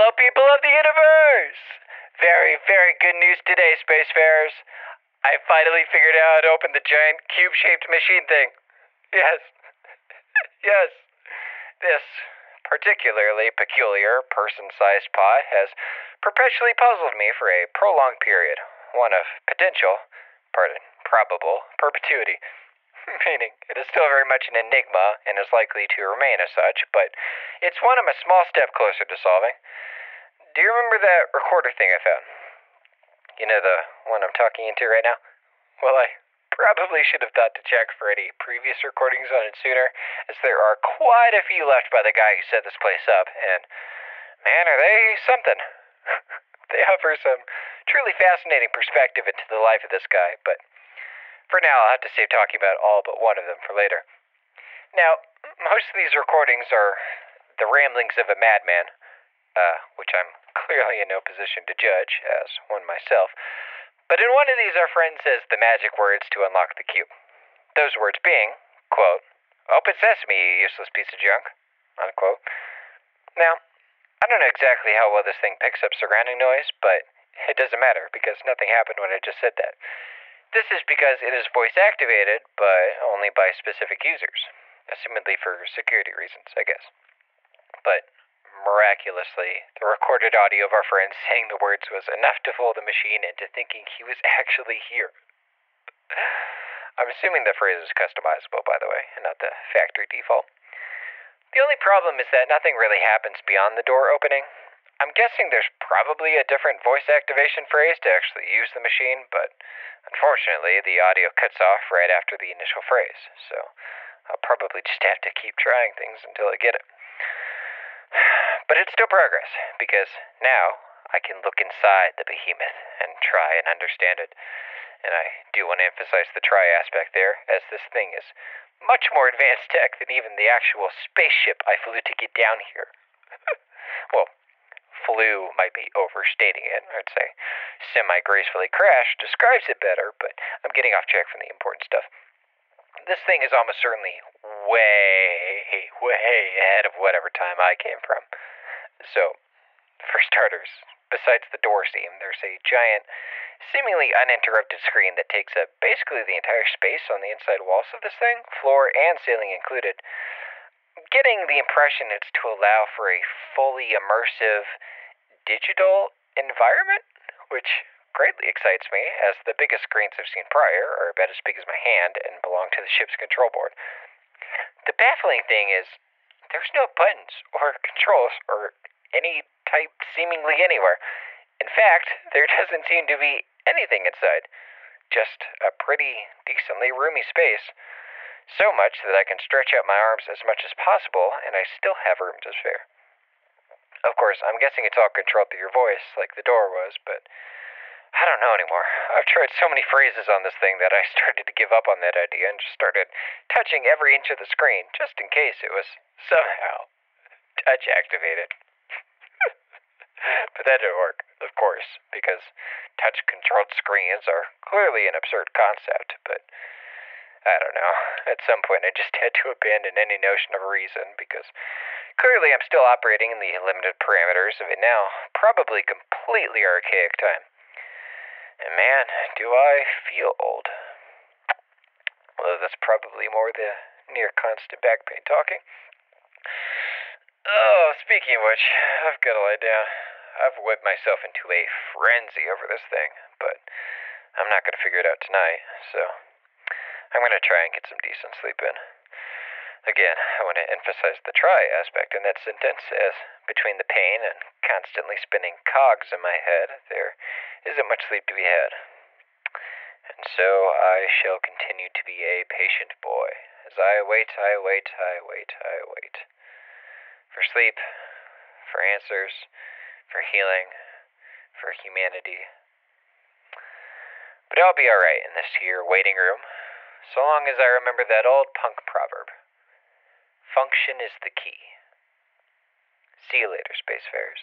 Hello, people of the universe! Very, very good news today, Spacefarers. I finally figured out how to open the giant cube shaped machine thing. Yes. yes. This particularly peculiar person sized pot has perpetually puzzled me for a prolonged period, one of potential, pardon, probable perpetuity. Meaning, it is still very much an enigma and is likely to remain as such, but it's one I'm a small step closer to solving. Do you remember that recorder thing I found? You know, the one I'm talking into right now? Well, I probably should have thought to check for any previous recordings on it sooner, as there are quite a few left by the guy who set this place up, and man, are they something. they offer some truly fascinating perspective into the life of this guy, but for now, I'll have to save talking about all but one of them for later. Now, most of these recordings are the ramblings of a madman, uh, which I'm clearly in no position to judge, as one myself. But in one of these, our friend says the magic words to unlock the cube. Those words being, quote, Open sesame, you useless piece of junk, unquote. Now, I don't know exactly how well this thing picks up surrounding noise, but it doesn't matter because nothing happened when I just said that. This is because it is voice activated, but only by specific users, assumedly for security reasons, I guess. But miraculously, the recorded audio of our friend saying the words was enough to fool the machine into thinking he was actually here. I'm assuming the phrase is customizable, by the way, and not the factory default. The only problem is that nothing really happens beyond the door opening, I'm guessing there's probably a different voice activation phrase to actually use the machine, but unfortunately, the audio cuts off right after the initial phrase, so I'll probably just have to keep trying things until I get it. But it's still progress, because now I can look inside the behemoth and try and understand it. And I do want to emphasize the try aspect there, as this thing is much more advanced tech than even the actual spaceship I flew to get down here. might be overstating it. I'd say semi gracefully crashed describes it better, but I'm getting off track from the important stuff. This thing is almost certainly way, way ahead of whatever time I came from. So, for starters, besides the door seam, there's a giant, seemingly uninterrupted screen that takes up basically the entire space on the inside walls of this thing, floor and ceiling included getting the impression it's to allow for a fully immersive digital environment, which greatly excites me, as the biggest screens I've seen prior are about as big as my hand and belong to the ship's control board. The baffling thing is, there's no buttons or controls or any type seemingly anywhere. In fact, there doesn't seem to be anything inside, just a pretty decently roomy space. So much that I can stretch out my arms as much as possible, and I still have room to spare. Of course, I'm guessing it's all controlled through your voice, like the door was, but I don't know anymore. I've tried so many phrases on this thing that I started to give up on that idea and just started touching every inch of the screen, just in case it was somehow touch activated. but that didn't work, of course, because touch controlled screens are clearly an absurd concept, but I don't know. At some point, I just had to abandon any notion of reason because clearly I'm still operating in the limited parameters of a now probably completely archaic time. And man, do I feel old. Although that's probably more the near constant back pain talking. Oh, speaking of which, I've got to lie down. I've whipped myself into a frenzy over this thing, but I'm not going to figure it out tonight, so I'm going to try and get some decent sleep in. Again, I want to emphasize the try aspect in that sentence, as between the pain and constantly spinning cogs in my head, there isn't much sleep to be had. And so I shall continue to be a patient boy, as I wait, I wait, I wait, I wait. For sleep, for answers, for healing, for humanity. But I'll be alright in this here waiting room so long as I remember that old punk proverb function is the key. See you later, Spacefarers.